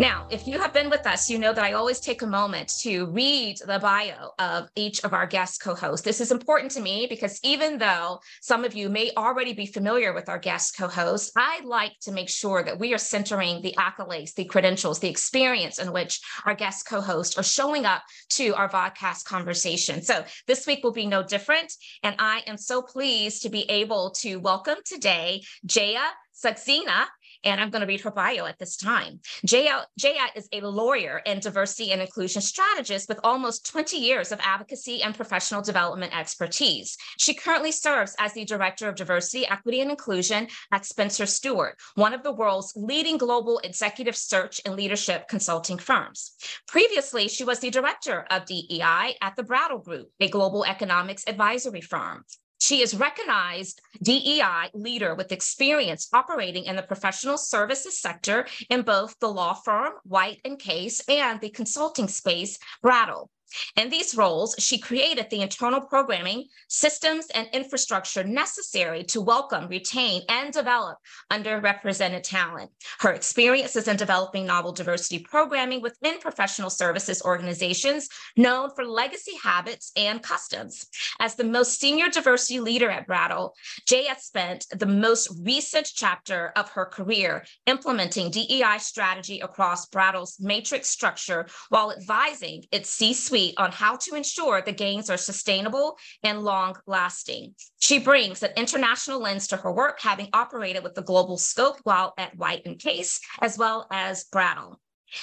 Now, if you have been with us, you know that I always take a moment to read the bio of each of our guest co hosts. This is important to me because even though some of you may already be familiar with our guest co hosts, I like to make sure that we are centering the accolades, the credentials, the experience in which our guest co hosts are showing up to our vodcast conversation. So this week will be no different. And I am so pleased to be able to welcome today Jaya Saxena and I'm going to read her bio at this time. Jaya, is a lawyer and diversity and inclusion strategist with almost 20 years of advocacy and professional development expertise. She currently serves as the Director of Diversity, Equity, and Inclusion at Spencer Stuart, one of the world's leading global executive search and leadership consulting firms. Previously, she was the Director of DEI at the Brattle Group, a global economics advisory firm. She is recognized DEI leader with experience operating in the professional services sector in both the law firm White and Case and the consulting space Brattle. In these roles, she created the internal programming, systems, and infrastructure necessary to welcome, retain, and develop underrepresented talent. Her experiences in developing novel diversity programming within professional services organizations known for legacy habits and customs. As the most senior diversity leader at Brattle, JS spent the most recent chapter of her career implementing DEI strategy across Brattle's matrix structure while advising its C-suite on how to ensure the gains are sustainable and long lasting. She brings an international lens to her work, having operated with the global scope while at White and Case, as well as Brattle.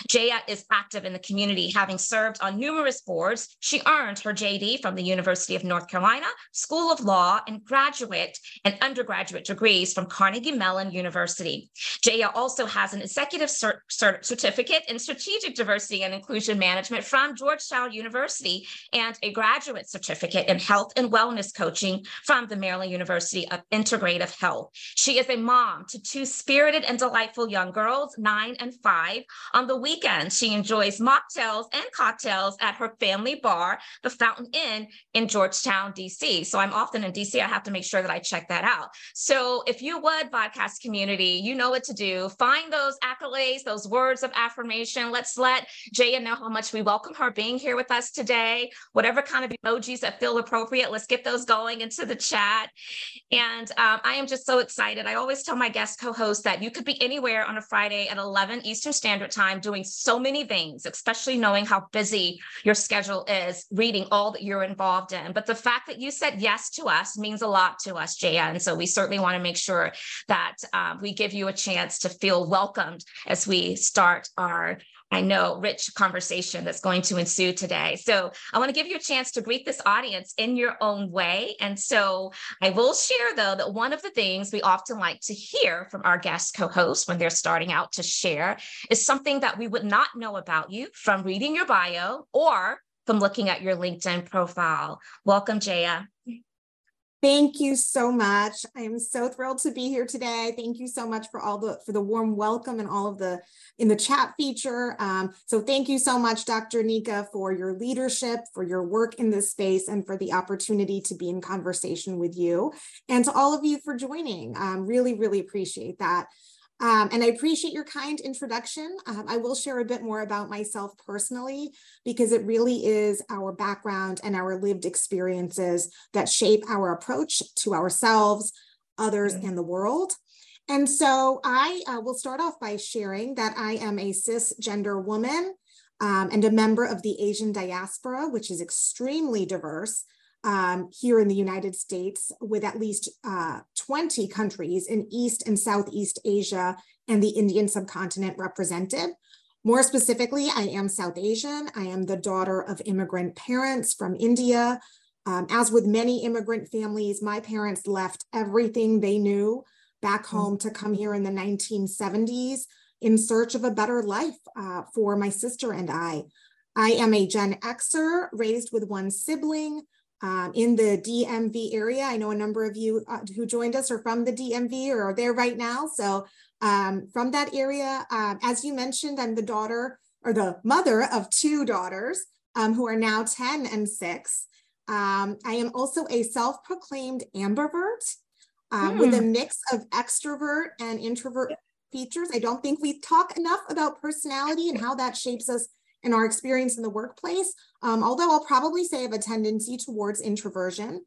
Jaya is active in the community, having served on numerous boards. She earned her JD from the University of North Carolina School of Law and graduate and undergraduate degrees from Carnegie Mellon University. Jaya also has an executive cert- cert- certificate in strategic diversity and inclusion management from Georgetown University and a graduate certificate in health and wellness coaching from the Maryland University of Integrative Health. She is a mom to two spirited and delightful young girls, nine and five, on the weekend, she enjoys mocktails and cocktails at her family bar, the Fountain Inn in Georgetown, DC. So I'm often in DC. I have to make sure that I check that out. So if you would, podcast community, you know what to do. Find those accolades, those words of affirmation. Let's let Jaya know how much we welcome her being here with us today. Whatever kind of emojis that feel appropriate, let's get those going into the chat. And um, I am just so excited. I always tell my guest co host that you could be anywhere on a Friday at 11 Eastern Standard Time doing so many things, especially knowing how busy your schedule is, reading all that you're involved in. But the fact that you said yes to us means a lot to us, Jaya. And so we certainly want to make sure that um, we give you a chance to feel welcomed as we start our I know, rich conversation that's going to ensue today. So I want to give you a chance to greet this audience in your own way. And so I will share, though, that one of the things we often like to hear from our guest co hosts when they're starting out to share is something that we would not know about you from reading your bio or from looking at your LinkedIn profile. Welcome, Jaya. Thank you so much. I am so thrilled to be here today. Thank you so much for all the for the warm welcome and all of the in the chat feature. Um, so thank you so much, Dr. Nika, for your leadership, for your work in this space, and for the opportunity to be in conversation with you, and to all of you for joining. Um, really, really appreciate that. Um, and I appreciate your kind introduction. Um, I will share a bit more about myself personally because it really is our background and our lived experiences that shape our approach to ourselves, others, mm-hmm. and the world. And so I uh, will start off by sharing that I am a cisgender woman um, and a member of the Asian diaspora, which is extremely diverse um, here in the United States with at least uh, 20 countries in East and Southeast Asia and the Indian subcontinent represented. More specifically, I am South Asian. I am the daughter of immigrant parents from India. Um, as with many immigrant families, my parents left everything they knew back mm. home to come here in the 1970s in search of a better life uh, for my sister and I. I am a Gen Xer raised with one sibling um, in the DMV area. I know a number of you uh, who joined us are from the DMV or are there right now. So um, from that area, um, as you mentioned, I'm the daughter or the mother of two daughters um, who are now 10 and six. Um, I am also a self-proclaimed ambivert mm. with a hmm. mix of extrovert and introvert features. I don't think we talk enough about personality and how that shapes us in our experience in the workplace, um, although I'll probably say have a tendency towards introversion.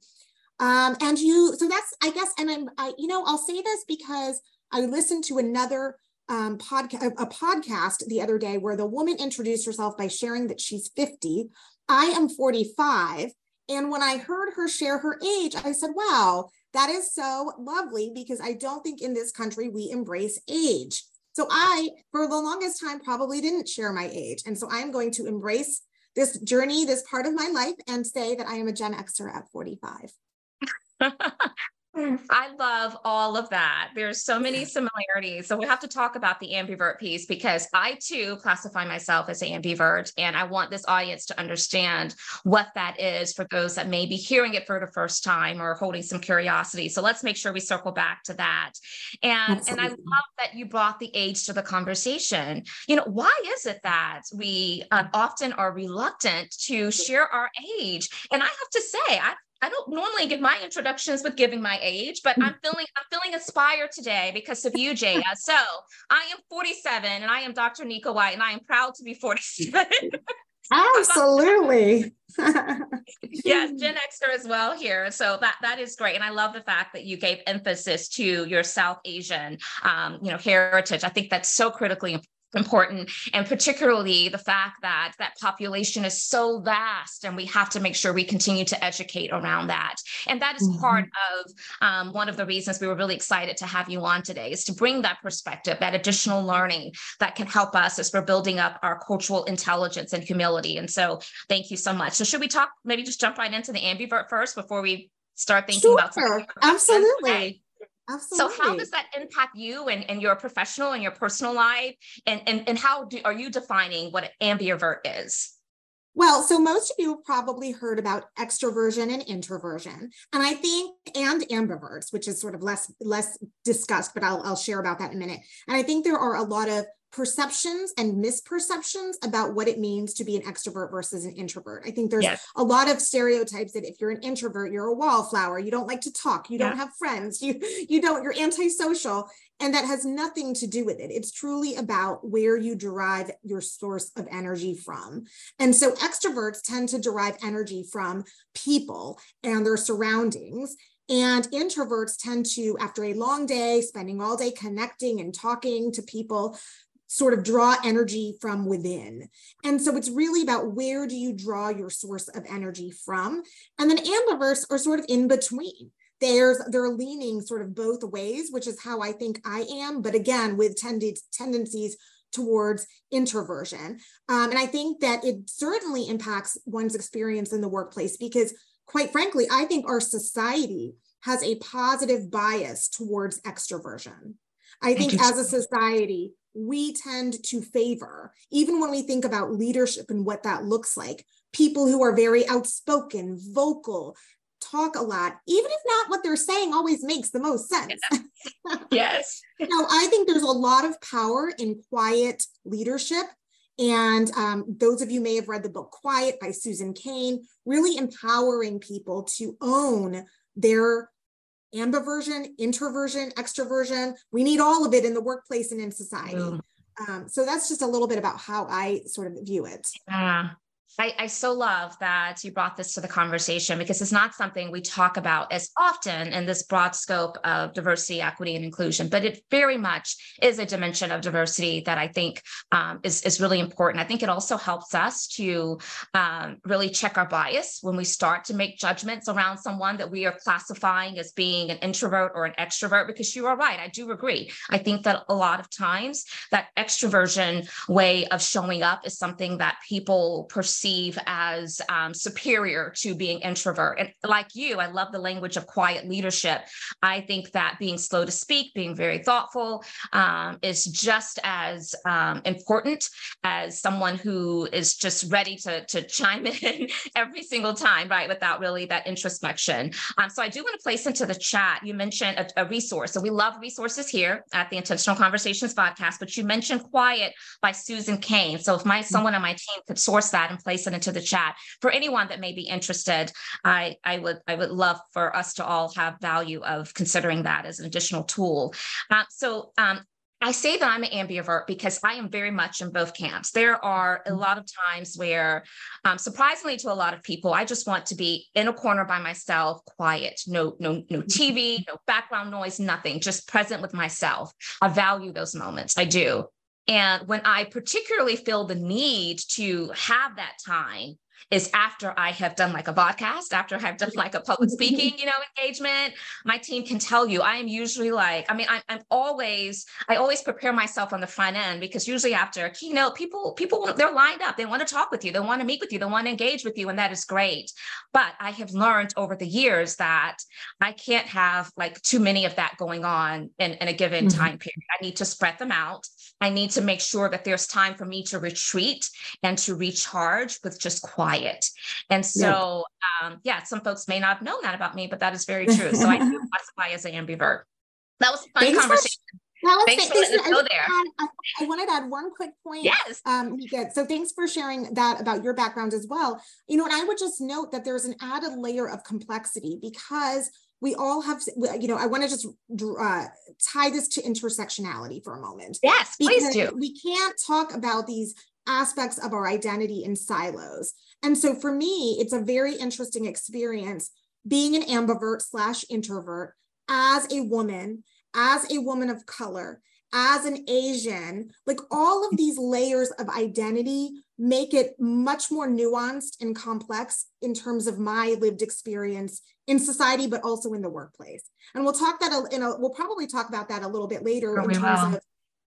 Um, and you, so that's, I guess, and I'm, I, you know, I'll say this because I listened to another um, podcast, a podcast the other day where the woman introduced herself by sharing that she's 50. I am 45. And when I heard her share her age, I said, wow, that is so lovely because I don't think in this country we embrace age. So I, for the longest time, probably didn't share my age. And so I'm going to embrace this journey, this part of my life, and say that I am a Gen Xer at 45. I love all of that. There's so many similarities. So we have to talk about the ambivert piece because I too classify myself as an ambivert. And I want this audience to understand what that is for those that may be hearing it for the first time or holding some curiosity. So let's make sure we circle back to that. And, and I love that you brought the age to the conversation. You know, why is it that we uh, often are reluctant to share our age? And I have to say, I I don't normally give my introductions with giving my age, but I'm feeling I'm feeling inspired today because of you, Jaya. So I am 47 and I am Dr. Nika White, and I am proud to be 47. Absolutely. yes, Gen Xer as well here. So that that is great, and I love the fact that you gave emphasis to your South Asian, um, you know, heritage. I think that's so critically important and particularly the fact that that population is so vast and we have to make sure we continue to educate around that and that is mm-hmm. part of um, one of the reasons we were really excited to have you on today is to bring that perspective that additional learning that can help us as we're building up our cultural intelligence and humility and so thank you so much so should we talk maybe just jump right into the ambivert first before we start thinking sure. about absolutely. Absolutely. So how does that impact you and, and your professional and your personal life? And, and, and how do, are you defining what an ambivert is? Well, so most of you have probably heard about extroversion and introversion. And I think, and ambiverts, which is sort of less, less discussed, but I'll, I'll share about that in a minute. And I think there are a lot of perceptions and misperceptions about what it means to be an extrovert versus an introvert. I think there's yes. a lot of stereotypes that if you're an introvert, you're a wallflower, you don't like to talk, you yeah. don't have friends, you you don't you're antisocial and that has nothing to do with it. It's truly about where you derive your source of energy from. And so extroverts tend to derive energy from people and their surroundings and introverts tend to, after a long day, spending all day connecting and talking to people, sort of draw energy from within. And so it's really about where do you draw your source of energy from? And then ambiverts are sort of in between. There's they're leaning sort of both ways, which is how I think I am, but again, with tended tendencies towards introversion. Um, and I think that it certainly impacts one's experience in the workplace because, quite frankly, I think our society has a positive bias towards extroversion. I think as a society, we tend to favor, even when we think about leadership and what that looks like, people who are very outspoken, vocal, talk a lot, even if not what they're saying always makes the most sense. yes. you know, I think there's a lot of power in quiet leadership. And um, those of you may have read the book Quiet by Susan Cain, really empowering people to own their ambiversion, introversion, extroversion. We need all of it in the workplace and in society. Mm. Um, so that's just a little bit about how I sort of view it. Yeah. I, I, so love that you brought this to the conversation because it's not something we talk about as often in this broad scope of diversity, equity, and inclusion, but it very much is a dimension of diversity that I think um, is, is really important. I think it also helps us to um, really check our bias when we start to make judgments around someone that we are classifying as being an introvert or an extrovert, because you are right. I do agree. I think that a lot of times that extroversion way of showing up is something that people perceive perceive as um, superior to being introvert. And like you, I love the language of quiet leadership. I think that being slow to speak, being very thoughtful, um, is just as um, important as someone who is just ready to, to chime in every single time, right, without really that introspection. Um, so I do want to place into the chat, you mentioned a, a resource. So we love resources here at the Intentional Conversations podcast, but you mentioned Quiet by Susan Cain. So if my someone on my team could source that and place it into the chat for anyone that may be interested, I, I would I would love for us to all have value of considering that as an additional tool. Uh, so um, I say that I'm an ambivert because I am very much in both camps. There are a lot of times where, um, surprisingly to a lot of people, I just want to be in a corner by myself, quiet, no, no, no TV, mm-hmm. no background noise, nothing, just present with myself. I value those moments. I do. And when I particularly feel the need to have that time, is after I have done like a podcast, after I've done like a public speaking, you know, engagement. My team can tell you I am usually like, I mean, I, I'm always, I always prepare myself on the front end because usually after a keynote, people, people, they're lined up. They want to talk with you. They want to meet with you. They want to engage with you. And that is great. But I have learned over the years that I can't have like too many of that going on in, in a given mm-hmm. time period. I need to spread them out. I need to make sure that there's time for me to retreat and to recharge with just quiet. And so, yeah, um, yeah some folks may not have known that about me, but that is very true. So I do classify as an ambivert. That was a fun Thanks conversation. For- thanks for letting us go there. I, I, wanted to add one quick point. Yes. Um. So thanks for sharing that about your background as well. You know, and I would just note that there's an added layer of complexity because we all have, you know, I want to just uh, tie this to intersectionality for a moment. Yes, please do. We can't talk about these aspects of our identity in silos. And so for me, it's a very interesting experience being an ambivert slash introvert as a woman, as a woman of color, as an Asian, like all of these layers of identity make it much more nuanced and complex in terms of my lived experience in society, but also in the workplace. And we'll talk that in a, we'll probably talk about that a little bit later oh, in terms will. of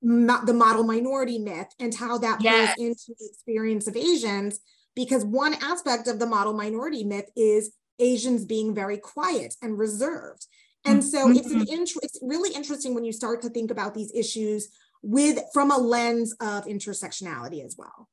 the model minority myth and how that yes. plays into the experience of Asians. Because one aspect of the model minority myth is Asians being very quiet and reserved. And so mm-hmm. it's an int- it's really interesting when you start to think about these issues with from a lens of intersectionality as well.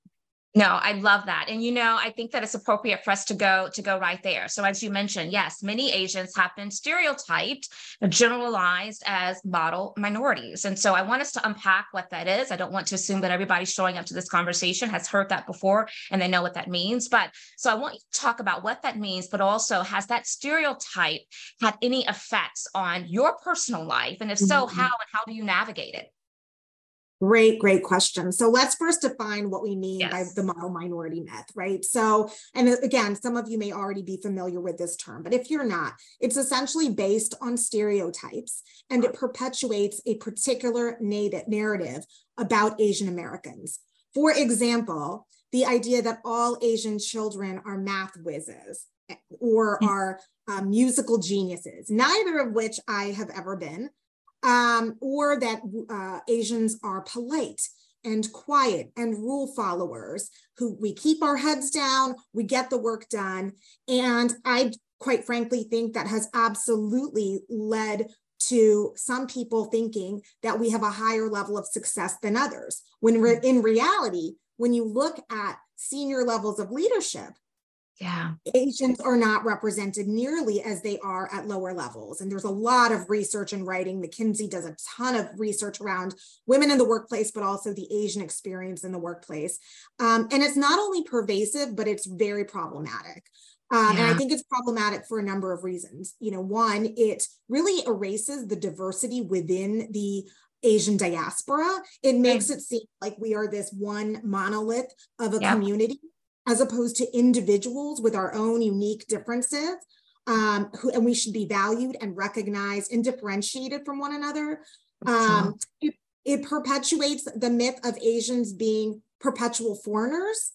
No, I love that. And you know, I think that it's appropriate for us to go to go right there. So as you mentioned, yes, many Asians have been stereotyped, generalized as model minorities. And so I want us to unpack what that is. I don't want to assume that everybody showing up to this conversation has heard that before and they know what that means. But so I want you to talk about what that means, but also has that stereotype had any effects on your personal life? And if so, mm-hmm. how and how do you navigate it? Great, great question. So let's first define what we mean yes. by the model minority myth, right? So, and again, some of you may already be familiar with this term, but if you're not, it's essentially based on stereotypes and it perpetuates a particular native narrative about Asian Americans. For example, the idea that all Asian children are math whizzes eh, or mm. are um, musical geniuses, neither of which I have ever been um, or that uh, Asians are polite and quiet and rule followers who we keep our heads down, we get the work done. And I quite frankly think that has absolutely led to some people thinking that we have a higher level of success than others. When re- in reality, when you look at senior levels of leadership, yeah. Asians are not represented nearly as they are at lower levels and there's a lot of research and writing. McKinsey does a ton of research around women in the workplace but also the asian experience in the workplace. Um, and it's not only pervasive but it's very problematic. Um, yeah. And I think it's problematic for a number of reasons. You know, one, it really erases the diversity within the Asian diaspora. It makes it seem like we are this one monolith of a community as opposed to individuals with our own unique differences. Um, who, and we should be valued and recognized and differentiated from one another. Um, it, it, perpetuates the myth of Asians being perpetual foreigners.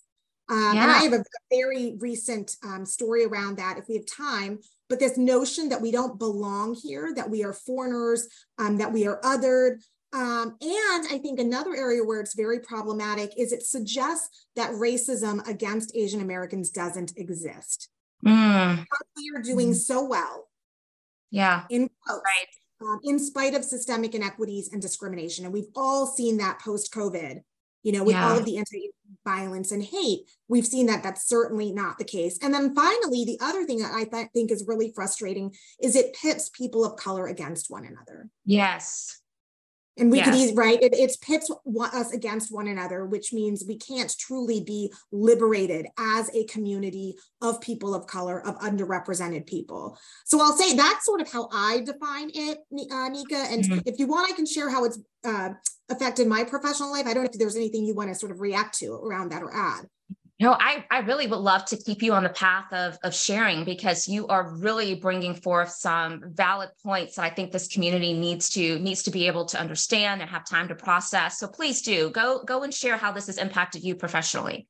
Um, yeah. And I have a very recent um, story around that if we have time. But this notion that we don't belong here, that we are foreigners, um, that we are othered, Um, and I think another area where it's very problematic is it suggests that racism against Asian Americans doesn't exist. Mm. We are doing mm. so well. Yeah. In quotes, right. Um, in spite of systemic inequities and discrimination. And we've all seen that post COVID, you know, with yeah. all of the anti violence and hate. We've seen that that's certainly not the case. And then finally, the other thing that I th- think is really frustrating is it pits people of color against one another. Yes. And we could easily, right? It, it's pits us against one another, which means we can't truly be liberated as a community of people of color, of underrepresented people. So I'll say that's sort of how I define it, uh, Nika. And mm-hmm. if you want, I can share how it's uh, affected my professional life. I don't know if there's anything you want to sort of react to around that or add. No, I, I really would love to keep you on the path of, of sharing because you are really bringing forth some valid points that I think this community needs to needs to be able to understand and have time to process. So please do go go and share how this has impacted you professionally.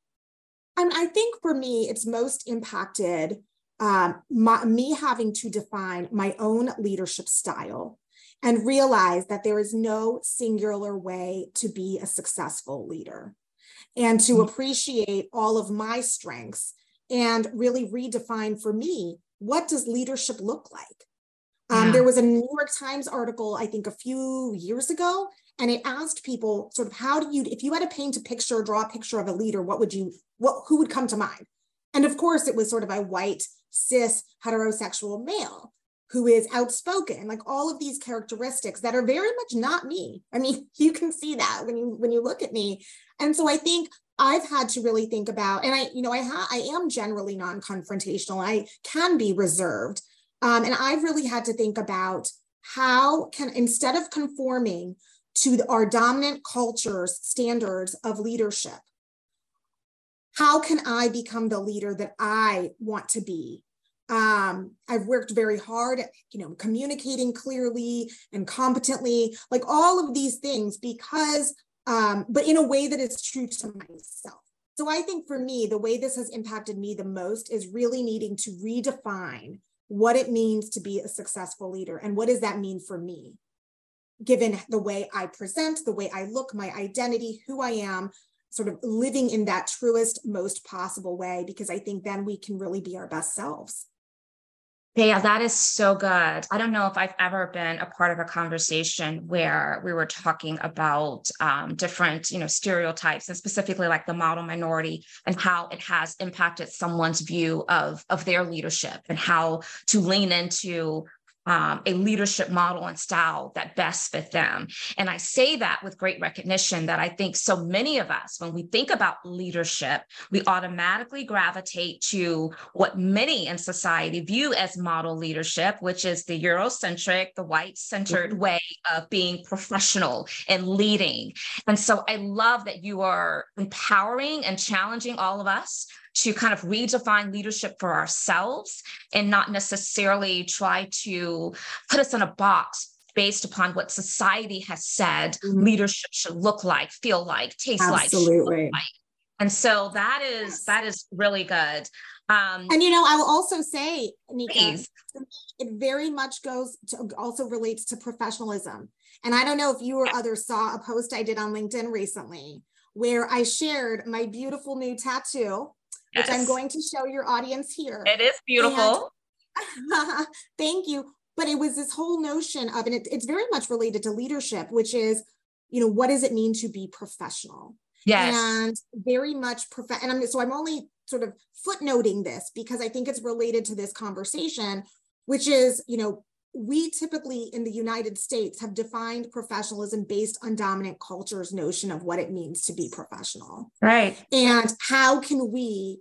And I think for me, it's most impacted um, my, me having to define my own leadership style and realize that there is no singular way to be a successful leader and to mm-hmm. appreciate all of my strengths and really redefine for me what does leadership look like um, There was a New York Times article, I think a few years ago, and it asked people sort of how do you, if you had to paint a picture, draw a picture of a leader, what would you, what, who would come to mind? And of course, it was sort of a white, cis, heterosexual male who is outspoken, like all of these characteristics that are very much not me. I mean, you can see that when you when you look at me. And so I think I've had to really think about, and I, you know, I ha- I am generally non-confrontational. I can be reserved, um, and I've really had to think about how can instead of conforming to the, our dominant culture's standards of leadership, how can I become the leader that I want to be? Um, I've worked very hard at, you know, communicating clearly and competently, like all of these things, because um, but in a way that is true to myself. So I think for me, the way this has impacted me the most is really needing to redefine what it means to be a successful leader and what does that mean for me, given the way I present, the way I look, my identity, who I am, sort of living in that truest, most possible way, because I think then we can really be our best selves. Yeah, that is so good. I don't know if I've ever been a part of a conversation where we were talking about um, different, you know, stereotypes and specifically like the model minority and how it has impacted someone's view of of their leadership and how to lean into um, a leadership model and style that best fit them. And I say that with great recognition that I think so many of us, when we think about leadership, we automatically gravitate to what many in society view as model leadership, which is the Eurocentric, the white centered mm-hmm. way of being professional and leading. And so I love that you are empowering and challenging all of us to kind of redefine leadership for ourselves and not necessarily try to put us in a box based upon what society has said mm-hmm. leadership should look like, feel like, taste Absolutely. like. And so that is yes. that is really good. Um, and you know, I will also say, Nika, it very much goes to also relates to professionalism. And I don't know if you or others saw a post I did on LinkedIn recently where I shared my beautiful new tattoo yes. which I'm going to show your audience here. It is beautiful. And, thank you. But it was this whole notion of, and it, it's very much related to leadership, which is, you know, what does it mean to be professional? Yes. And very much prof- and I'm so I'm only sort of footnoting this because I think it's related to this conversation, which is, you know, we typically in the United States have defined professionalism based on dominant culture's notion of what it means to be professional. Right. And how can we,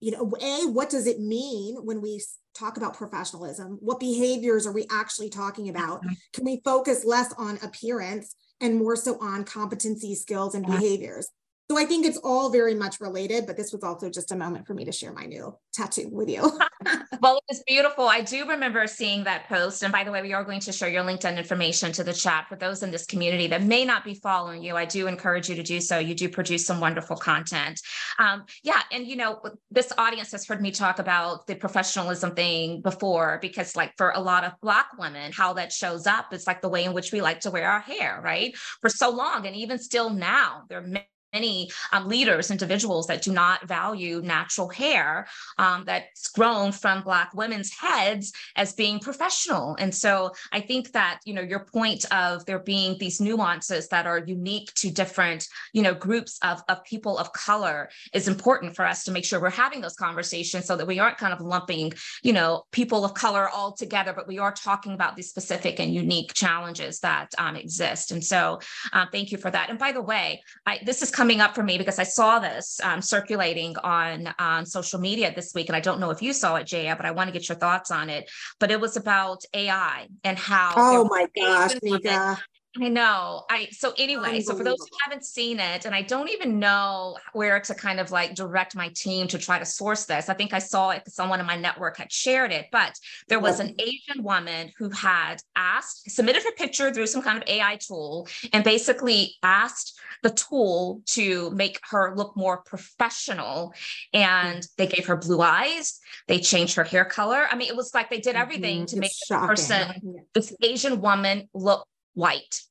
you know, A, what does it mean when we talk about professionalism? What behaviors are we actually talking about? Mm-hmm. Can we focus less on appearance and more so on competency, skills, and behaviors? So I think it's all very much related, but this was also just a moment for me to share my new tattoo with you. well, it was beautiful. I do remember seeing that post. And by the way, we are going to share your LinkedIn information to the chat for those in this community that may not be following you. I do encourage you to do so. You do produce some wonderful content. Um, yeah. And, you know, this audience has heard me talk about the professionalism thing before, because, like, for a lot of Black women, how that shows up is like the way in which we like to wear our hair, right? For so long. And even still now, there are many um, leaders, individuals that do not value natural hair um, that's grown from Black women's heads as being professional. And so I think that, you know, your point of there being these nuances that are unique to different, you know, groups of, of people of color is important for us to make sure we're having those conversations so that we aren't kind of lumping, you know, people of color all together, but we are talking about these specific and unique challenges that um, exist. And so uh, thank you for that. And by the way, I, this is coming up for me because I saw this um, circulating on on social media this week, and I don't know if you saw it, Jaya, but I want to get your thoughts on it. But it was about AI and how. Oh my gosh, Nika. I know. I so anyway, so for those who haven't seen it, and I don't even know where to kind of like direct my team to try to source this. I think I saw it someone in my network had shared it, but there was an Asian woman who had asked, submitted her picture through some kind of AI tool, and basically asked the tool to make her look more professional. And they gave her blue eyes, they changed her hair color. I mean, it was like they did everything mm-hmm. to make the person, this Asian woman, look white.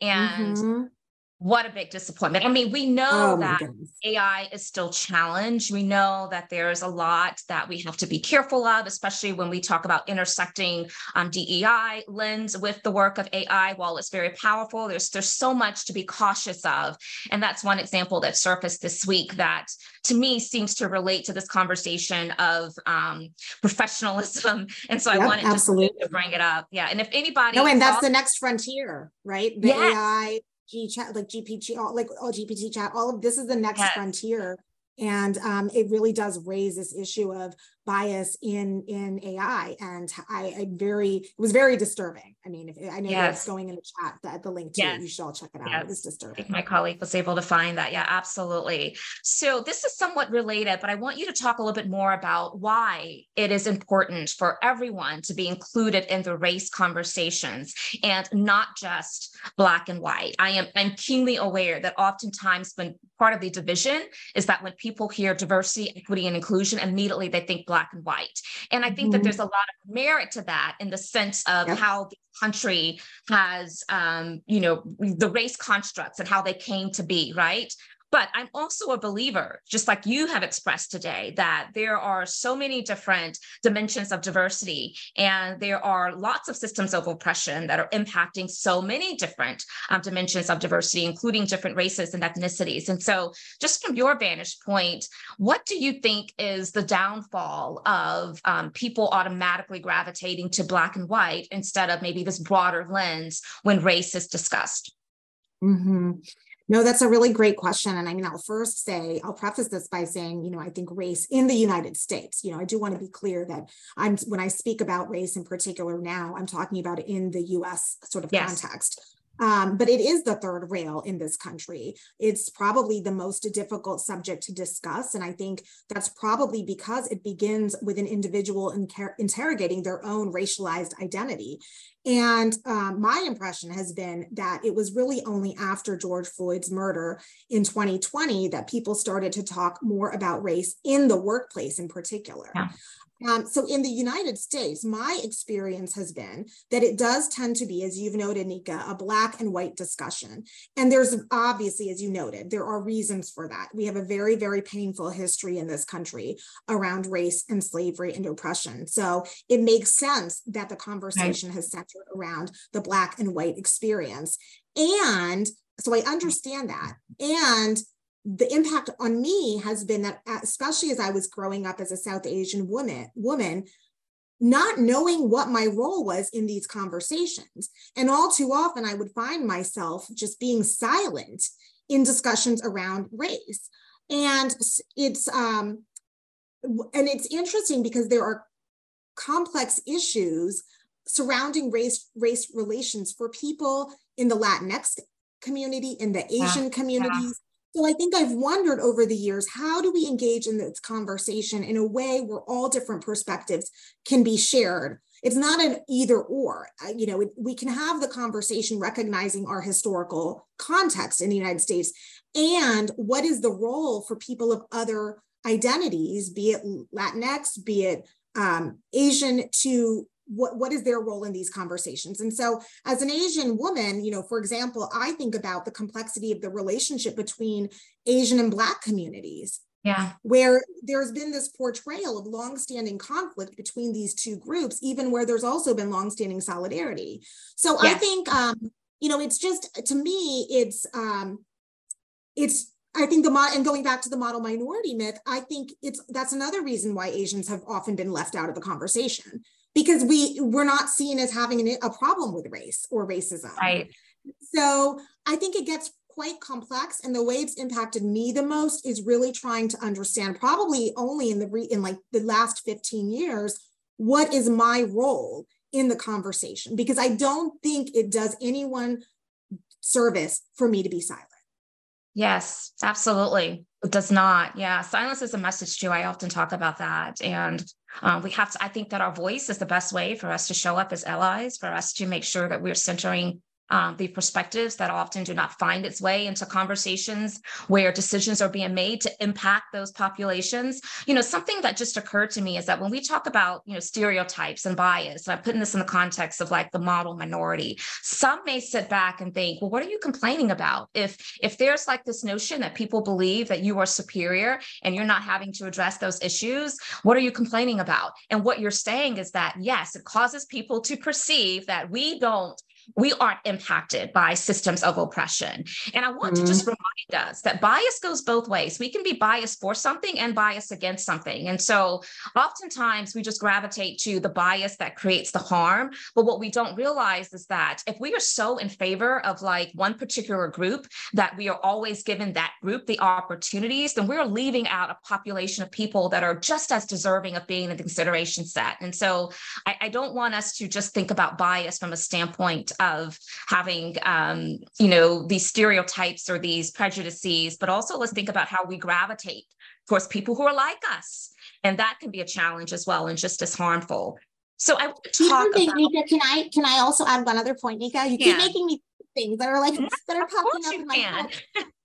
And mm-hmm. What a big disappointment. I mean, we know oh that AI is still challenged. We know that there's a lot that we have to be careful of, especially when we talk about intersecting um, DEI lens with the work of AI. While it's very powerful, there's there's so much to be cautious of. And that's one example that surfaced this week that to me seems to relate to this conversation of um, professionalism. And so yep, I wanted absolutely. to bring it up. Yeah. And if anybody. No, and that's the next frontier, right? The yes. AI, G chat, like GPT, all, like all GPT chat, all of this is the next yes. frontier. And um, it really does raise this issue of bias in in AI, and I, I very it was very disturbing. I mean, if, I know yes. it's going in the chat, the, the link to yes. it. You should all check it out. Yes. It was disturbing. My colleague was able to find that. Yeah, absolutely. So this is somewhat related, but I want you to talk a little bit more about why it is important for everyone to be included in the race conversations and not just black and white. I am I'm keenly aware that oftentimes when part of the division is that when people hear diversity, equity, and inclusion, immediately they think black black and white. And I think mm-hmm. that there's a lot of merit to that in the sense of yep. how the country has, um, you know, the race constructs and how they came to be, right? But I'm also a believer, just like you have expressed today, that there are so many different dimensions of diversity, and there are lots of systems of oppression that are impacting so many different um, dimensions of diversity, including different races and ethnicities. And so, just from your vantage point, what do you think is the downfall of um, people automatically gravitating to Black and white instead of maybe this broader lens when race is discussed? Mm-hmm. No, that's a really great question. And I mean, I'll first say, I'll preface this by saying, you know, I think race in the United States, you know, I do want to be clear that I'm, when I speak about race in particular now, I'm talking about it in the US sort of yes. context. Um, but it is the third rail in this country. It's probably the most difficult subject to discuss. And I think that's probably because it begins with an individual inter- interrogating their own racialized identity. And um, my impression has been that it was really only after George Floyd's murder in 2020 that people started to talk more about race in the workplace in particular. Yeah. Um, so in the United States, my experience has been that it does tend to be, as you've noted, Nika, a black and white discussion. And there's obviously, as you noted, there are reasons for that. We have a very, very painful history in this country around race and slavery and oppression. So it makes sense that the conversation right. has centered around the black and white experience. And so I understand that. And the impact on me has been that especially as i was growing up as a south asian woman woman not knowing what my role was in these conversations. And all too often i would find myself just being silent in discussions around race. And it's um and it's interesting because there are complex issues surrounding race race relations for people in the latinx community in the asian yeah, communities So I think I've wondered over the years, how do we engage in this conversation in a way where all different perspectives can be shared? It's not an either or. You know, we can have the conversation recognizing our historical context in the United States and what is the role for people of other identities, be it Latinx, be it um, Asian, to what, what is their role in these conversations? And so, as an Asian woman, you know, for example, I think about the complexity of the relationship between Asian and Black communities. Yeah. Where there's been this portrayal of longstanding conflict between these two groups, even where there's also been longstanding solidarity. So. I think, um, you know, it's just to me, it's um, it's I think the mod and going back to the model minority myth, I think it's that's another reason why Asians have often been left out of the conversation because we we're not seen as having an, a problem with race or racism. Right. So I think it gets quite complex, and the way it's impacted me the most is really trying to understand, probably only in the re, in like the last fifteen years, what is my role in the conversation because I don't think it does anyone service for me to be silent. Yes, absolutely. It does not. Yeah. Silence is a message too. I often talk about that. And um, we have to, I think that our voice is the best way for us to show up as allies, for us to make sure that we're centering um, the perspectives that often do not find its way into conversations where decisions are being made to impact those populations. You know, something that just occurred to me is that when we talk about, you know, stereotypes and bias, and I'm putting this in the context of like the model minority, some may sit back and think, well, what are you complaining about? If if there's like this notion that people believe that you are superior and you're not having to address those issues, what are you complaining about? And what you're saying is that yes, it causes people to perceive that we don't we aren't impacted by systems of oppression. And I want mm-hmm. to just remind us that bias goes both ways. We can be biased for something and biased against something. And so oftentimes we just gravitate to the bias that creates the harm. But what we don't realize is that if we are so in favor of like one particular group that we are always given that group the opportunities, then we're leaving out a population of people that are just as deserving of being in the consideration set. And so I, I don't want us to just think about bias from a standpoint of having um, you know these stereotypes or these prejudices but also let's think about how we gravitate towards people who are like us. And that can be a challenge as well and just as harmful. So i talk about- Nika, can i can i also add one other point nika you keep making me things that are like that are popping up in my head.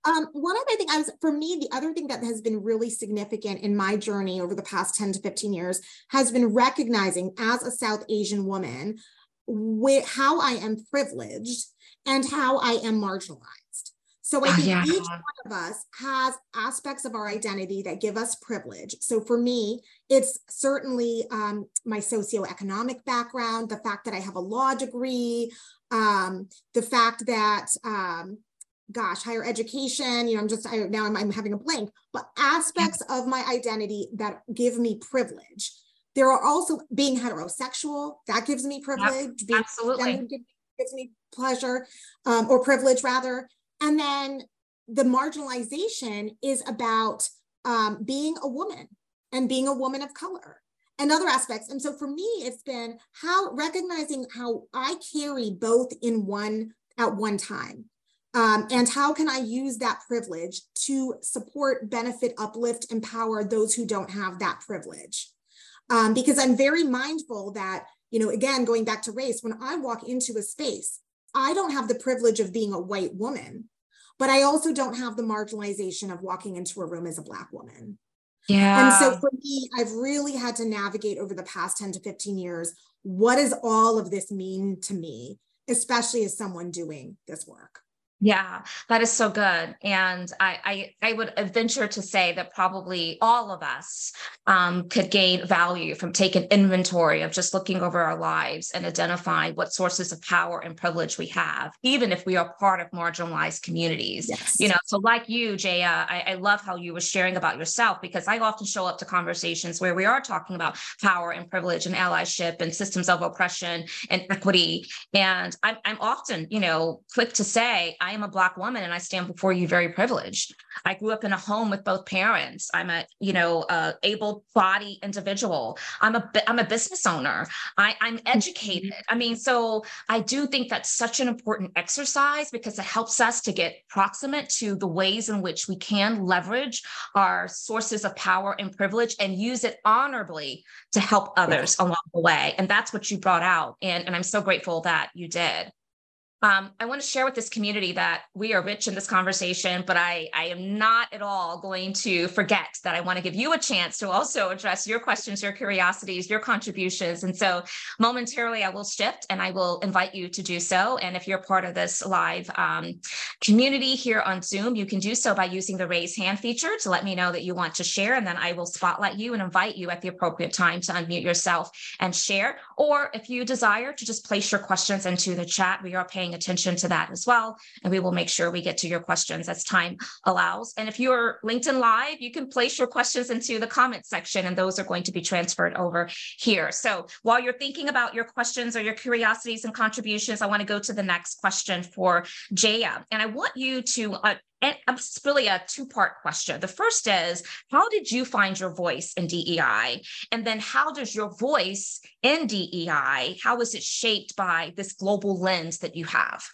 Um, one other thing I was for me, the other thing that has been really significant in my journey over the past 10 to 15 years has been recognizing as a South Asian woman with how I am privileged and how I am marginalized. So I ah, think yeah. each one of us has aspects of our identity that give us privilege. So for me, it's certainly um, my socioeconomic background, the fact that I have a law degree, um, the fact that um, gosh, higher education, you know, I'm just, I, now I'm, I'm having a blank, but aspects of my identity that give me privilege. There are also being heterosexual, that gives me privilege. Yep, absolutely. Gives me pleasure um, or privilege rather. And then the marginalization is about um, being a woman and being a woman of color and other aspects. And so for me, it's been how recognizing how I carry both in one at one time. Um, and how can I use that privilege to support, benefit, uplift, empower those who don't have that privilege? Um, because I'm very mindful that, you know, again, going back to race, when I walk into a space, I don't have the privilege of being a white woman, but I also don't have the marginalization of walking into a room as a Black woman. Yeah. And so for me, I've really had to navigate over the past 10 to 15 years what does all of this mean to me, especially as someone doing this work? Yeah, that is so good. And I, I, I would venture to say that probably all of us um, could gain value from taking inventory of just looking over our lives and identifying what sources of power and privilege we have, even if we are part of marginalized communities. Yes. You know, so like you, Jaya, I, I love how you were sharing about yourself because I often show up to conversations where we are talking about power and privilege and allyship and systems of oppression and equity. And I'm, I'm often, you know, quick to say, I I am a Black woman and I stand before you very privileged. I grew up in a home with both parents. I'm a, you know, a able body individual. I'm a, I'm a business owner. I, I'm mm-hmm. educated. I mean, so I do think that's such an important exercise because it helps us to get proximate to the ways in which we can leverage our sources of power and privilege and use it honorably to help others along the way. And that's what you brought out. And, and I'm so grateful that you did. Um, I want to share with this community that we are rich in this conversation, but I, I am not at all going to forget that I want to give you a chance to also address your questions, your curiosities, your contributions. And so momentarily I will shift and I will invite you to do so. And if you're part of this live um, community here on Zoom, you can do so by using the raise hand feature to let me know that you want to share. And then I will spotlight you and invite you at the appropriate time to unmute yourself and share. Or if you desire to just place your questions into the chat, we are paying paying attention to that as well. And we will make sure we get to your questions as time allows. And if you're LinkedIn Live, you can place your questions into the comment section and those are going to be transferred over here. So while you're thinking about your questions or your curiosities and contributions, I want to go to the next question for Jaya. And I want you to uh, and it's really a two part question. The first is How did you find your voice in DEI? And then, how does your voice in DEI, how is it shaped by this global lens that you have?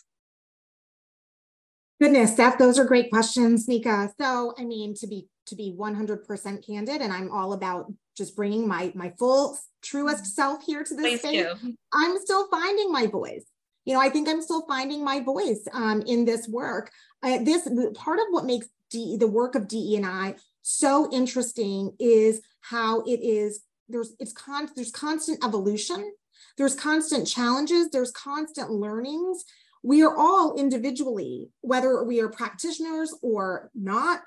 Goodness, that those are great questions, Nika. So, I mean, to be to be 100% candid, and I'm all about just bringing my my full truest self here to this space. I'm still finding my voice you know, I think I'm still finding my voice um, in this work. Uh, this part of what makes D, the work of DE and I so interesting is how it is there's it's con there's constant evolution, there's constant challenges, there's constant learnings. We are all individually, whether we are practitioners or not,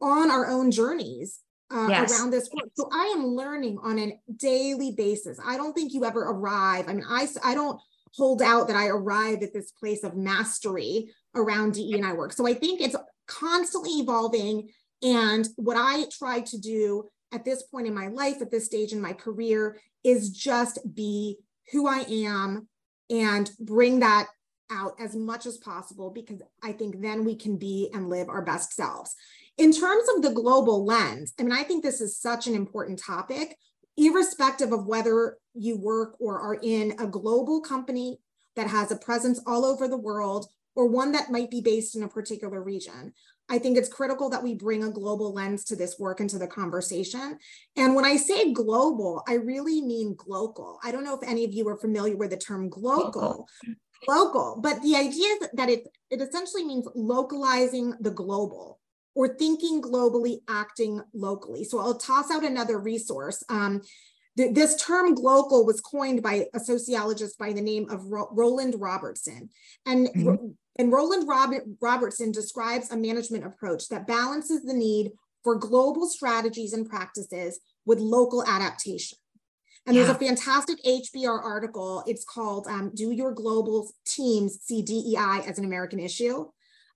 on our own journeys uh, yes. around this work. So I am learning on a daily basis. I don't think you ever arrive. I mean, I I don't hold out that I arrive at this place of mastery around DE and I work. So I think it's constantly evolving. And what I try to do at this point in my life, at this stage in my career, is just be who I am and bring that out as much as possible because I think then we can be and live our best selves. In terms of the global lens, I mean, I think this is such an important topic irrespective of whether you work or are in a global company that has a presence all over the world or one that might be based in a particular region. I think it's critical that we bring a global lens to this work and to the conversation. And when I say global, I really mean glocal. I don't know if any of you are familiar with the term glocal. Local, but the idea is that it, it essentially means localizing the global or thinking globally, acting locally. So I'll toss out another resource. Um, th this term glocal was coined by a sociologist by the name of Ro Roland Robertson. And, mm -hmm. And Roland Robert Robertson describes a management approach that balances the need for global strategies and practices with local adaptation. And yeah. there's a fantastic HBR article. It's called um, Do Your Global Teams See DEI as an American Issue?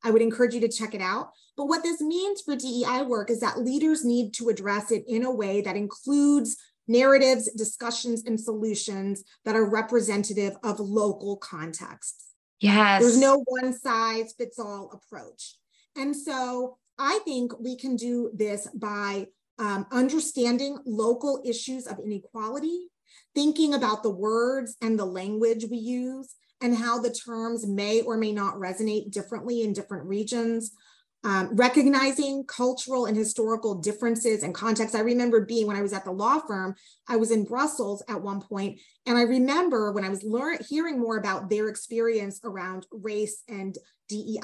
I would encourage you to check it out. But what this means for DEI work is that leaders need to address it in a way that includes narratives, discussions, and solutions that are representative of local contexts. Yes. There's no one size fits all approach. And so I think we can do this by um, understanding local issues of inequality, thinking about the words and the language we use, and how the terms may or may not resonate differently in different regions. Um, recognizing cultural and historical differences and contexts. I remember being when I was at the law firm, I was in Brussels at one point, and I remember when I was learning, hearing more about their experience around race and DEI,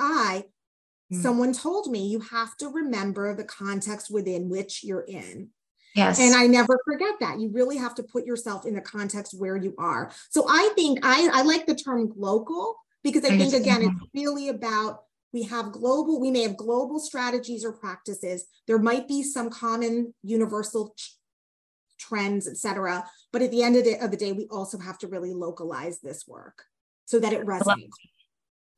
mm. someone told me you have to remember the context within which you're in. Yes. And I never forget that. You really have to put yourself in the context where you are. So I think I, I like the term local because I think, again, it's really about we have global, we may have global strategies or practices. There might be some common universal trends, etc. But at the end of the, of the day, we also have to really localize this work so that it resonates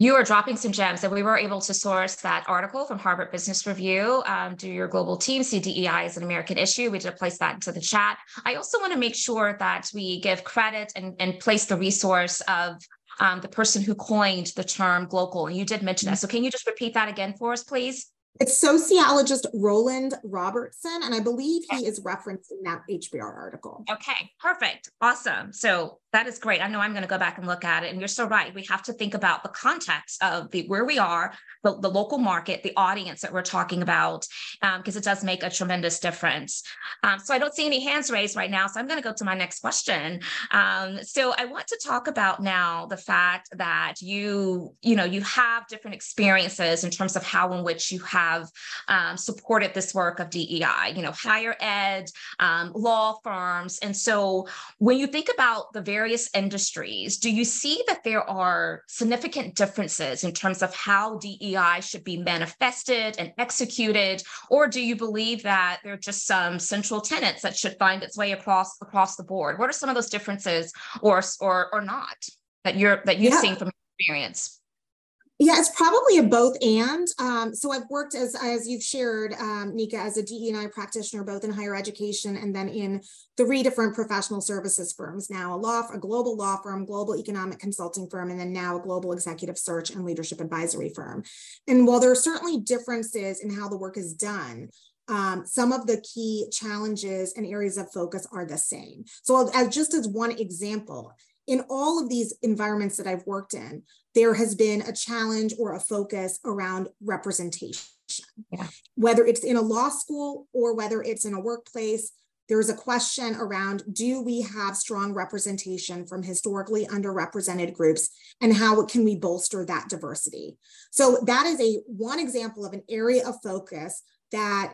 you are dropping some gems and we were able to source that article from harvard business review um, do your global team see dei as an american issue we did place that into the chat i also want to make sure that we give credit and, and place the resource of um, the person who coined the term glocal. And you did mention that. So can you just repeat that again for us, please? It's sociologist Roland Robertson, and I believe he is referenced in that HBR article. Okay, perfect. Awesome. So that is great. I know I'm going to go back and look at it. And you're so right. We have to think about the context of the where we are, the, the local market, the audience that we're talking about, because um, it does make a tremendous difference. Um, so I don't see any hands raised right now. So I'm going to go to my next question. Um, so I want to talk about now the fact that you, you know, you have different experiences in terms of how in which you have um, supported this work of DEI, you know, higher ed, um, law firms. And so when you think about the very various industries, do you see that there are significant differences in terms of how DEI should be manifested and executed? Or do you believe that there are just some central tenets that should find its way across across the board? What are some of those differences or or, or not that you're that you've yeah. seen from experience? Yeah, it's probably a both and. Um, so I've worked as as you've shared, um, Nika, as a DE&I practitioner, both in higher education and then in three different professional services firms. Now a law, a global law firm, global economic consulting firm, and then now a global executive search and leadership advisory firm. And while there are certainly differences in how the work is done, um, some of the key challenges and areas of focus are the same. So as just as one example, in all of these environments that I've worked in, there has been a challenge or a focus around representation. Yeah. Whether it's in a law school or whether it's in a workplace, there's a question around do we have strong representation from historically underrepresented groups and how can we bolster that diversity so that is a one example of an area of focus that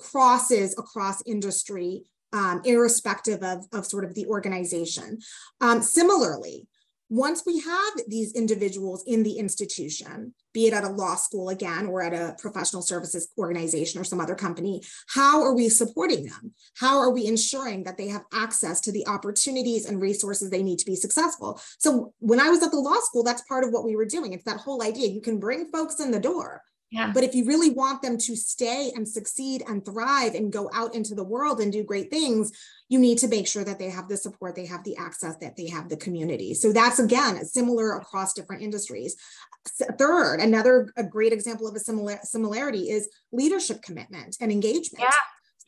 crosses across industry um, irrespective of, of sort of the organization um, similarly once we have these individuals in the institution, be it at a law school again, or at a professional services organization or some other company, how are we supporting them? How are we ensuring that they have access to the opportunities and resources they need to be successful? So when I was at the law school, that's part of what we were doing. It's that whole idea you can bring folks in the door, yeah. But if you really want them to stay and succeed and thrive and go out into the world and do great things, you need to make sure that they have the support, they have the access, that they have the community. So that's again similar across different industries. Third, another a great example of a similar similarity is leadership commitment and engagement. Yeah.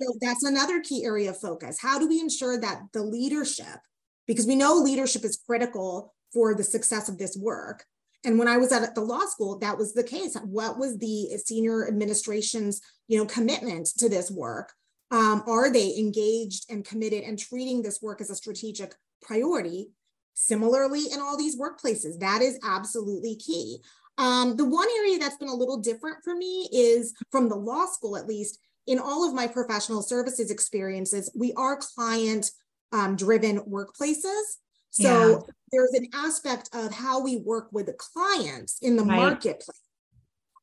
So that's another key area of focus. How do we ensure that the leadership, because we know leadership is critical for the success of this work, and when I was at the law school, that was the case. What was the senior administration's, you know, commitment to this work? Um, are they engaged and committed and treating this work as a strategic priority? Similarly, in all these workplaces, that is absolutely key. Um, the one area that's been a little different for me is from the law school, at least, in all of my professional services experiences, we are client um, driven workplaces. So yeah. there's an aspect of how we work with the clients in the right. marketplace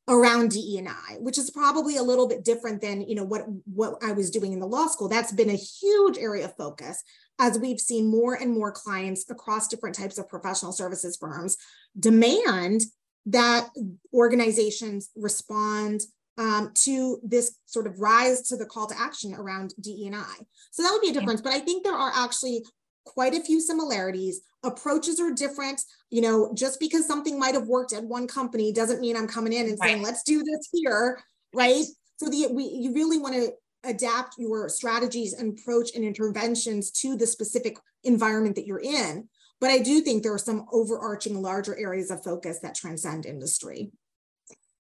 around DE&I, which is probably a little bit different than you know what what I was doing in the law school. That's been a huge area of focus as we've seen more and more clients across different types of professional services firms demand that organizations respond um, to this sort of rise to the call to action around DE&I. So that would be a difference. But I think there are actually quite a few similarities. Approaches are different. You know, just because something might have worked at one company doesn't mean I'm coming in and right. saying, let's do this here, right? So the we you really want to adapt your strategies and approach and interventions to the specific environment that you're in. But I do think there are some overarching larger areas of focus that transcend industry.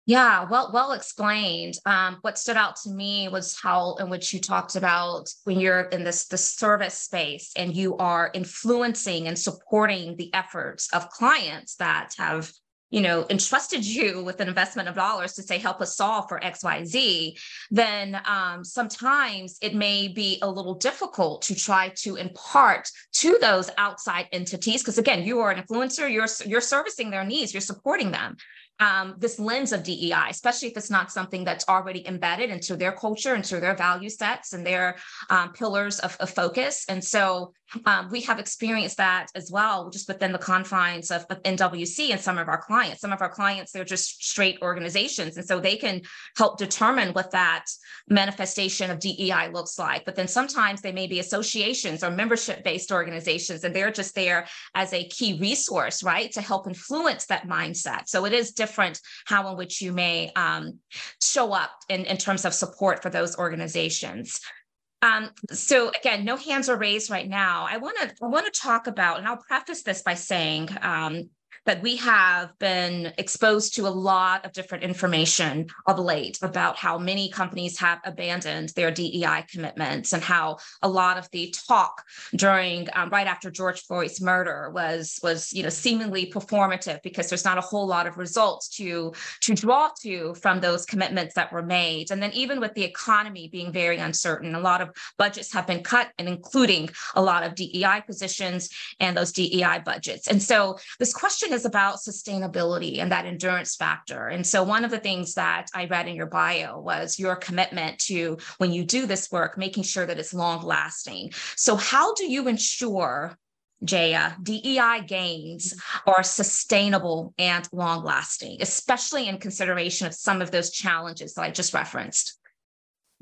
Yeah, well, well explained. Um, what stood out to me was how in which you talked about when you're in this the service space and you are influencing and supporting the efforts of clients that have you know entrusted you with an investment of dollars to say help us solve for xyz then um, sometimes it may be a little difficult to try to impart to those outside entities because again you are an influencer you're you're servicing their needs you're supporting them um, this lens of DEI, especially if it's not something that's already embedded into their culture, into their value sets and their um, pillars of, of, focus. And so, um, we have experienced that as well, just within the confines of, of, NWC and some of our clients. Some of our clients, they're just straight organizations. And so they can help determine what that manifestation of DEI looks like. But then sometimes they may be associations or membership based organizations, and they're just there as a key resource, right, to help influence that mindset. So it is different how in which you may um, show up in, in terms of support for those organizations. Um, so again, no hands are raised right now. I want to I want to talk about, and I'll preface this by saying um, that we have been exposed to a lot of different information of late about how many companies have abandoned their DEI commitments and how a lot of the talk during um, right after George Floyd's murder was was you know seemingly performative because there's not a whole lot of results to to draw to from those commitments that were made. And then even with the economy being very uncertain a lot of budgets have been cut and including a lot of DEI positions and those DEI budgets. And so this question is about sustainability and that endurance factor. And so, one of the things that I read in your bio was your commitment to when you do this work, making sure that it's long lasting. So, how do you ensure? Jaya, DEI gains are sustainable and long lasting, especially in consideration of some of those challenges that I just referenced.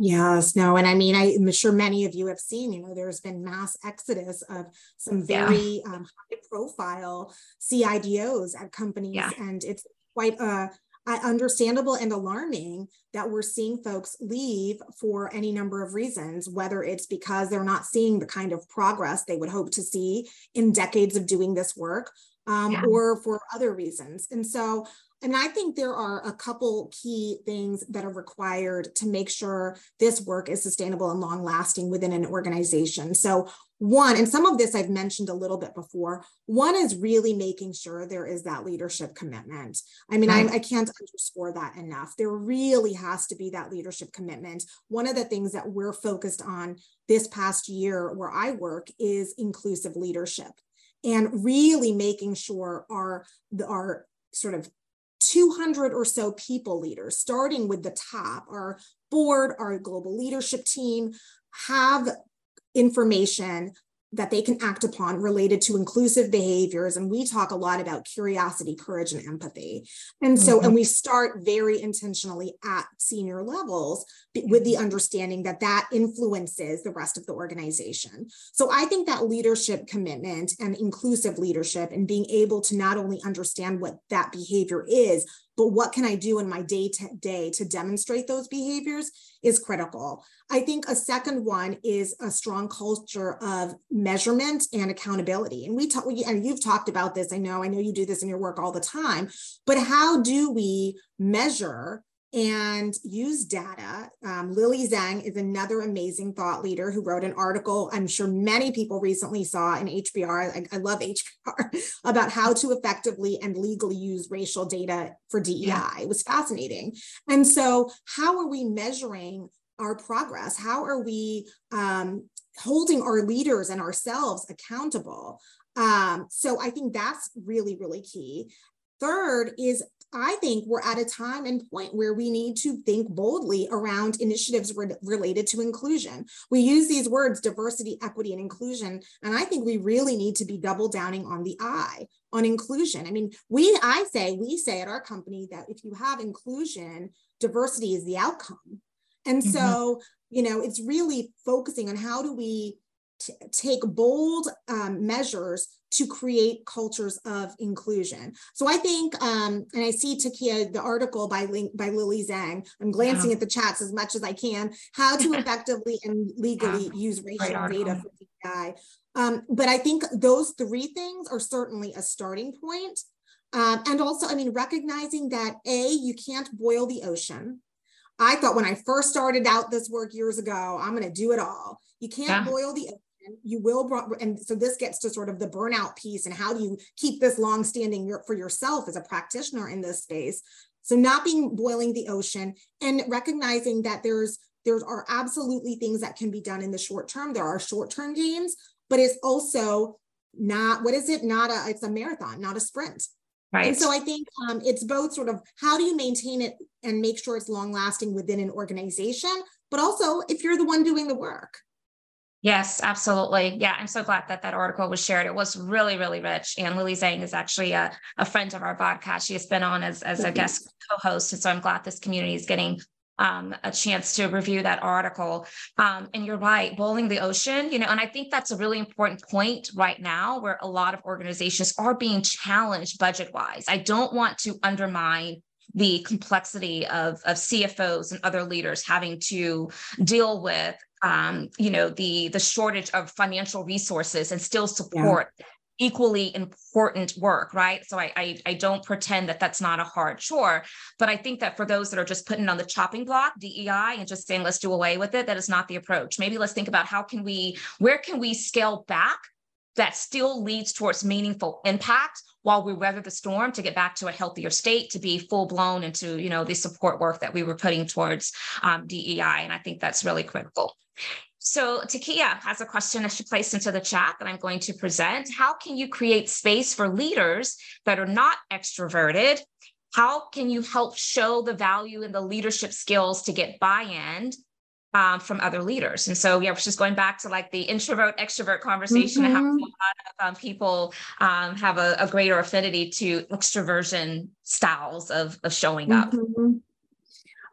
Yes, no, and I mean, I'm sure many of you have seen, you know, there's been mass exodus of some very yeah. um, high profile CIDOs at companies, yeah. and it's quite uh, understandable and alarming that we're seeing folks leave for any number of reasons, whether it's because they're not seeing the kind of progress they would hope to see in decades of doing this work, um, yeah. or for other reasons. And so and I think there are a couple key things that are required to make sure this work is sustainable and long lasting within an organization. So, one, and some of this I've mentioned a little bit before, one is really making sure there is that leadership commitment. I mean, right. I, I can't underscore that enough. There really has to be that leadership commitment. One of the things that we're focused on this past year where I work is inclusive leadership and really making sure our, our sort of 200 or so people leaders, starting with the top, our board, our global leadership team, have information that they can act upon related to inclusive behaviors. And we talk a lot about curiosity, courage, and empathy. And so, mm-hmm. and we start very intentionally at senior levels with the understanding that that influences the rest of the organization. So I think that leadership commitment and inclusive leadership and being able to not only understand what that behavior is, but what can I do in my day to day to demonstrate those behaviors is critical. I think a second one is a strong culture of measurement and accountability. And we talk, and you've talked about this. I know, I know you do this in your work all the time, but how do we measure and use data. Um, Lily Zhang is another amazing thought leader who wrote an article I'm sure many people recently saw in HBR. I, I love HBR about how to effectively and legally use racial data for DEI. Yeah. It was fascinating. And so, how are we measuring our progress? How are we um, holding our leaders and ourselves accountable? Um, so I think that's really, really key. Third is I think we're at a time and point where we need to think boldly around initiatives re- related to inclusion. We use these words diversity, equity, and inclusion. And I think we really need to be double downing on the I, on inclusion. I mean, we, I say, we say at our company that if you have inclusion, diversity is the outcome. And mm-hmm. so, you know, it's really focusing on how do we t- take bold um, measures to create cultures of inclusion. So I think, um, and I see Takia, the article by Link, by Lily Zhang. I'm glancing at the chats as much as I can. How to effectively and legally yeah. use racial data for DEI. Um, but I think those three things are certainly a starting point. Um, and also, I mean, recognizing that A, you can't boil the ocean. I thought when I first started out this work years ago, I'm going to do it all. You can't yeah. boil the you will and so this gets to sort of the burnout piece and how do you keep this long standing for yourself as a practitioner in this space so not being boiling the ocean and recognizing that there's there are absolutely things that can be done in the short term there are short term gains but it's also not what is it not a it's a marathon not a sprint Right. And so I think um, it's both sort of how do you maintain it and make sure it's long lasting within an organization, but also if you're the one doing the work. Yes, absolutely. Yeah, I'm so glad that that article was shared. It was really, really rich. And Lily Zhang is actually a, a friend of our podcast. She has been on as, as a guest co-host. And so I'm glad this community is getting um, a chance to review that article. Um, and you're right, boiling the ocean, you know, and I think that's a really important point right now where a lot of organizations are being challenged budget wise. I don't want to undermine the complexity of, of CFOs and other leaders having to deal with um, you know the the shortage of financial resources and still support yeah. equally important work right so I, I, I don't pretend that that's not a hard chore but i think that for those that are just putting on the chopping block dei and just saying let's do away with it that is not the approach maybe let's think about how can we where can we scale back that still leads towards meaningful impact while we weather the storm to get back to a healthier state to be full blown into you know the support work that we were putting towards um, dei and i think that's really critical so Takia has a question that she placed into the chat that I'm going to present. How can you create space for leaders that are not extroverted? How can you help show the value in the leadership skills to get buy-in um, from other leaders. And so, yeah, just going back to like the introvert extrovert conversation mm-hmm. how a lot of um, people um, have a, a, greater affinity to extroversion styles of, of showing up. Mm-hmm.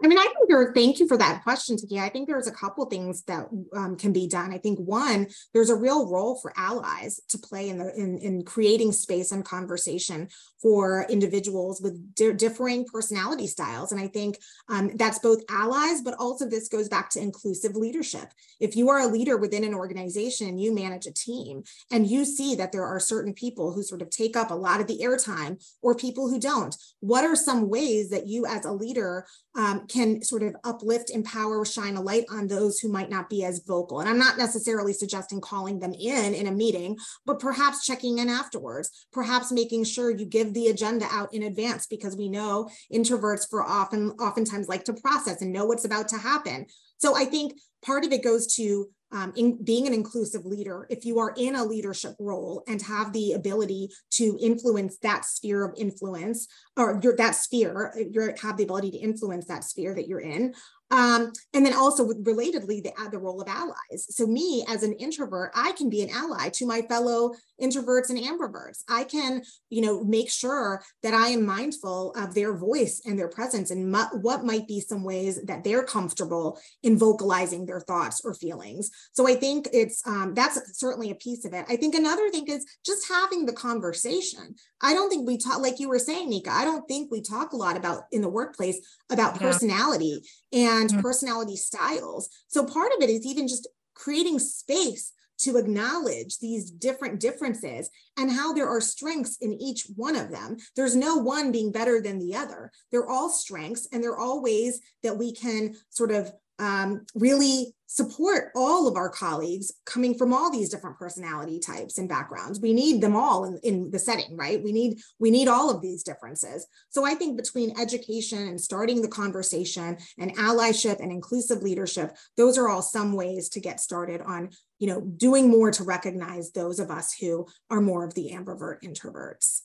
I mean, I think there. Thank you for that question, Tiki. I think there's a couple things that um, can be done. I think one, there's a real role for allies to play in the in, in creating space and conversation for individuals with di- differing personality styles. And I think um, that's both allies, but also this goes back to inclusive leadership. If you are a leader within an organization and you manage a team and you see that there are certain people who sort of take up a lot of the airtime or people who don't, what are some ways that you as a leader um, can sort of uplift, empower, shine a light on those who might not be as vocal? And I'm not necessarily suggesting calling them in in a meeting, but perhaps checking in afterwards, perhaps making sure you give the agenda out in advance because we know introverts for often oftentimes like to process and know what's about to happen. So I think part of it goes to um, in being an inclusive leader, if you are in a leadership role and have the ability to influence that sphere of influence or your, that sphere, you have the ability to influence that sphere that you're in, um, and then also with, relatedly, the, the role of allies. So me as an introvert, I can be an ally to my fellow introverts and ambiverts. I can, you know, make sure that I am mindful of their voice and their presence and what might be some ways that they're comfortable in vocalizing their thoughts or feelings. So I think it's, um, that's certainly a piece of it. I think another thing is just having the conversation. I don't think we talk, like you were saying, Nika, I don't think we talk a lot about in the workplace about yeah. personality and mm-hmm. personality styles. So part of it is even just creating space to acknowledge these different differences and how there are strengths in each one of them. There's no one being better than the other. They're all strengths and they're all ways that we can sort of um, really support all of our colleagues coming from all these different personality types and backgrounds. We need them all in, in the setting right? We need we need all of these differences. So i think between education and starting the conversation and allyship and inclusive leadership those are all some ways to get started on you know doing more to recognize those of us who are more of the ambivert introverts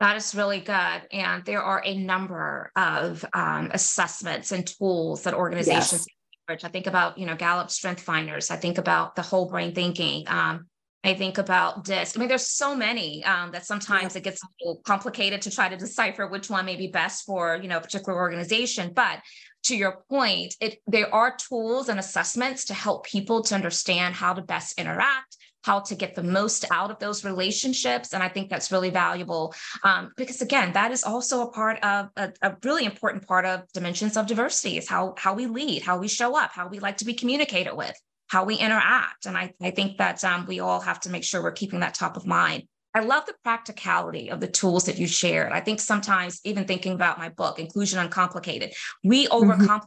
that is really good. And there are a number of um, assessments and tools that organizations yes. I think about, you know, Gallup Strength Finders. I think about the whole brain thinking. Um, I think about DISC. I mean, there's so many um, that sometimes it gets a little complicated to try to decipher which one may be best for, you know, a particular organization. But to your point, it there are tools and assessments to help people to understand how to best interact, how to get the most out of those relationships. And I think that's really valuable um, because, again, that is also a part of a, a, really important part of dimensions of diversity is how, how we lead, how we show up, how we like to be communicated with, how we interact. And I, I think that um, we all have to make sure we're keeping that top of mind. I love the practicality of the tools that you shared. I think sometimes, even thinking about my book, Inclusion Uncomplicated, we mm-hmm. overcomplicate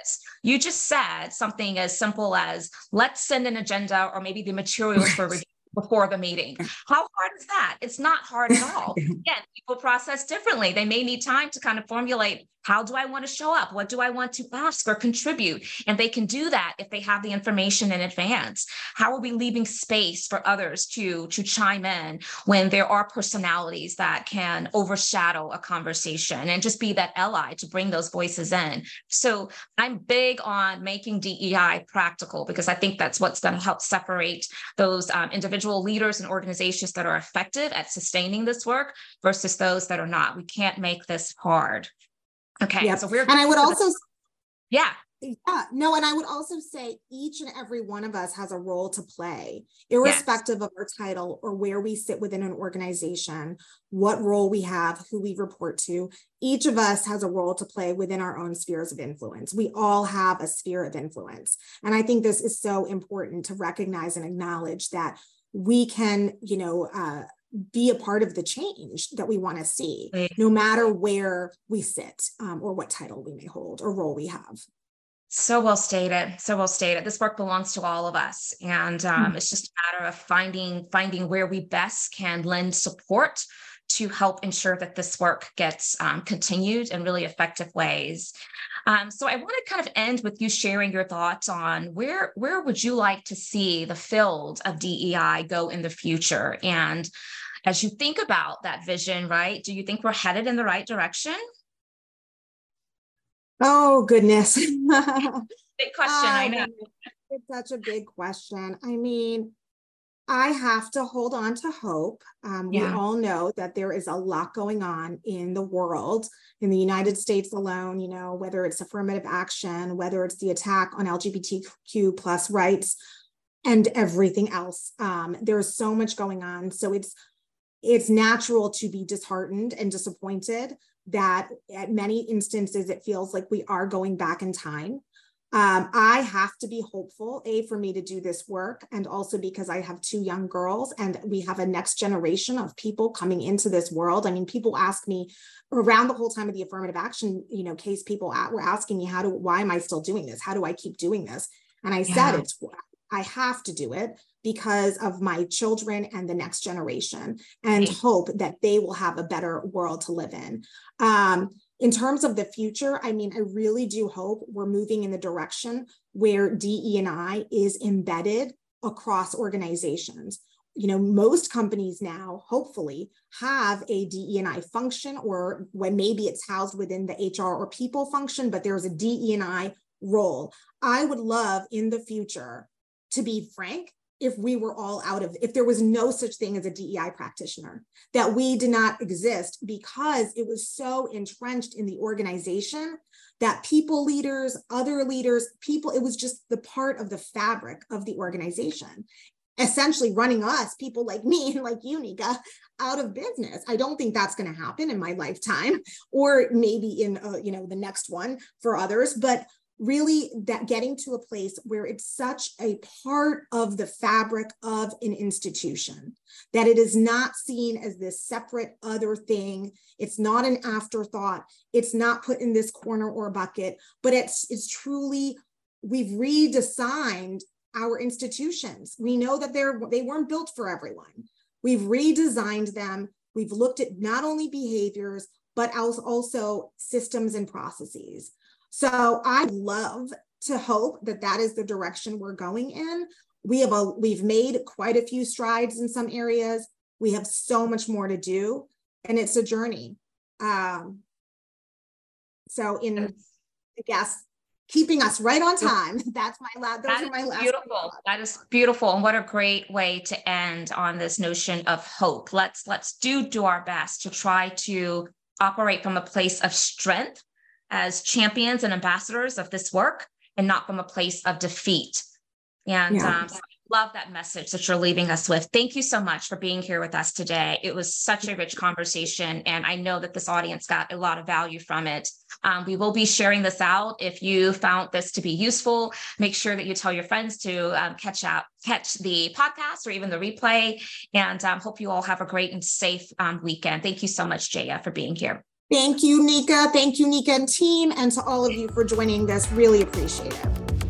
is. You just said something as simple as let's send an agenda or maybe the materials for review before the meeting. How hard is that? It's not hard at all. Again, people process differently. They may need time to kind of formulate how do I want to show up? What do I want to ask or contribute? And they can do that if they have the information in advance. How are we leaving space for others to, to chime in when there are personalities that can overshadow a conversation and just be that ally to bring those voices in? So I'm big on making DEI practical because I think that's what's going to help separate those um, individual leaders and organizations that are effective at sustaining this work versus those that are not. We can't make this hard. Okay. Yep. So we're and I would also yeah. Yeah, no, and I would also say each and every one of us has a role to play, irrespective yes. of our title or where we sit within an organization, what role we have, who we report to. Each of us has a role to play within our own spheres of influence. We all have a sphere of influence. And I think this is so important to recognize and acknowledge that we can, you know, uh, be a part of the change that we want to see, no matter where we sit um, or what title we may hold or role we have. So well stated. So well stated. This work belongs to all of us, and um, mm-hmm. it's just a matter of finding finding where we best can lend support to help ensure that this work gets um, continued in really effective ways. Um, so I want to kind of end with you sharing your thoughts on where where would you like to see the field of DEI go in the future, and as you think about that vision, right? Do you think we're headed in the right direction? Oh goodness. big question, I know. It's such a big question. I mean, I have to hold on to hope. Um, yeah. We all know that there is a lot going on in the world, in the United States alone, you know, whether it's affirmative action, whether it's the attack on LGBTQ plus rights and everything else. Um, there's so much going on. So it's it's natural to be disheartened and disappointed that at many instances it feels like we are going back in time. Um, I have to be hopeful, A, for me to do this work, and also because I have two young girls and we have a next generation of people coming into this world. I mean, people ask me around the whole time of the affirmative action, you know, case people at, were asking me, how do, why am I still doing this? How do I keep doing this? And I yeah. said, it's, I have to do it because of my children and the next generation and right. hope that they will have a better world to live in. Um, in terms of the future, I mean, I really do hope we're moving in the direction where DE&I is embedded across organizations. You know, most companies now, hopefully, have a DE&I function, or when maybe it's housed within the HR or people function, but there's a DE&I role. I would love in the future, to be frank, if we were all out of, if there was no such thing as a DEI practitioner, that we did not exist because it was so entrenched in the organization that people leaders, other leaders, people, it was just the part of the fabric of the organization essentially running us, people like me and like you, Nika, out of business. I don't think that's going to happen in my lifetime, or maybe in uh, you know the next one for others. But really that getting to a place where it's such a part of the fabric of an institution that it is not seen as this separate other thing. It's not an afterthought. It's not put in this corner or bucket but it's it's truly we've redesigned our institutions. We know that they're they weren't built for everyone. We've redesigned them. We've looked at not only behaviors but also systems and processes so I love to hope that that is the direction we're going in. We have a we've made quite a few strides in some areas. We have so much more to do, and it's a journey. Um, so in I guess keeping us right on time. That's my last. Those that are my last. Beautiful. That is beautiful, and what a great way to end on this notion of hope. Let's let's do do our best to try to operate from a place of strength as champions and ambassadors of this work and not from a place of defeat. And yeah. um, so love that message that you're leaving us with. Thank you so much for being here with us today. It was such a rich conversation, and I know that this audience got a lot of value from it. Um, we will be sharing this out. If you found this to be useful, make sure that you tell your friends to um, catch out, catch the podcast or even the replay. And um, hope you all have a great and safe um, weekend. Thank you so much, Jaya, for being here. Thank you, Nika. Thank you, Nika and team, and to all of you for joining this. Really appreciate it.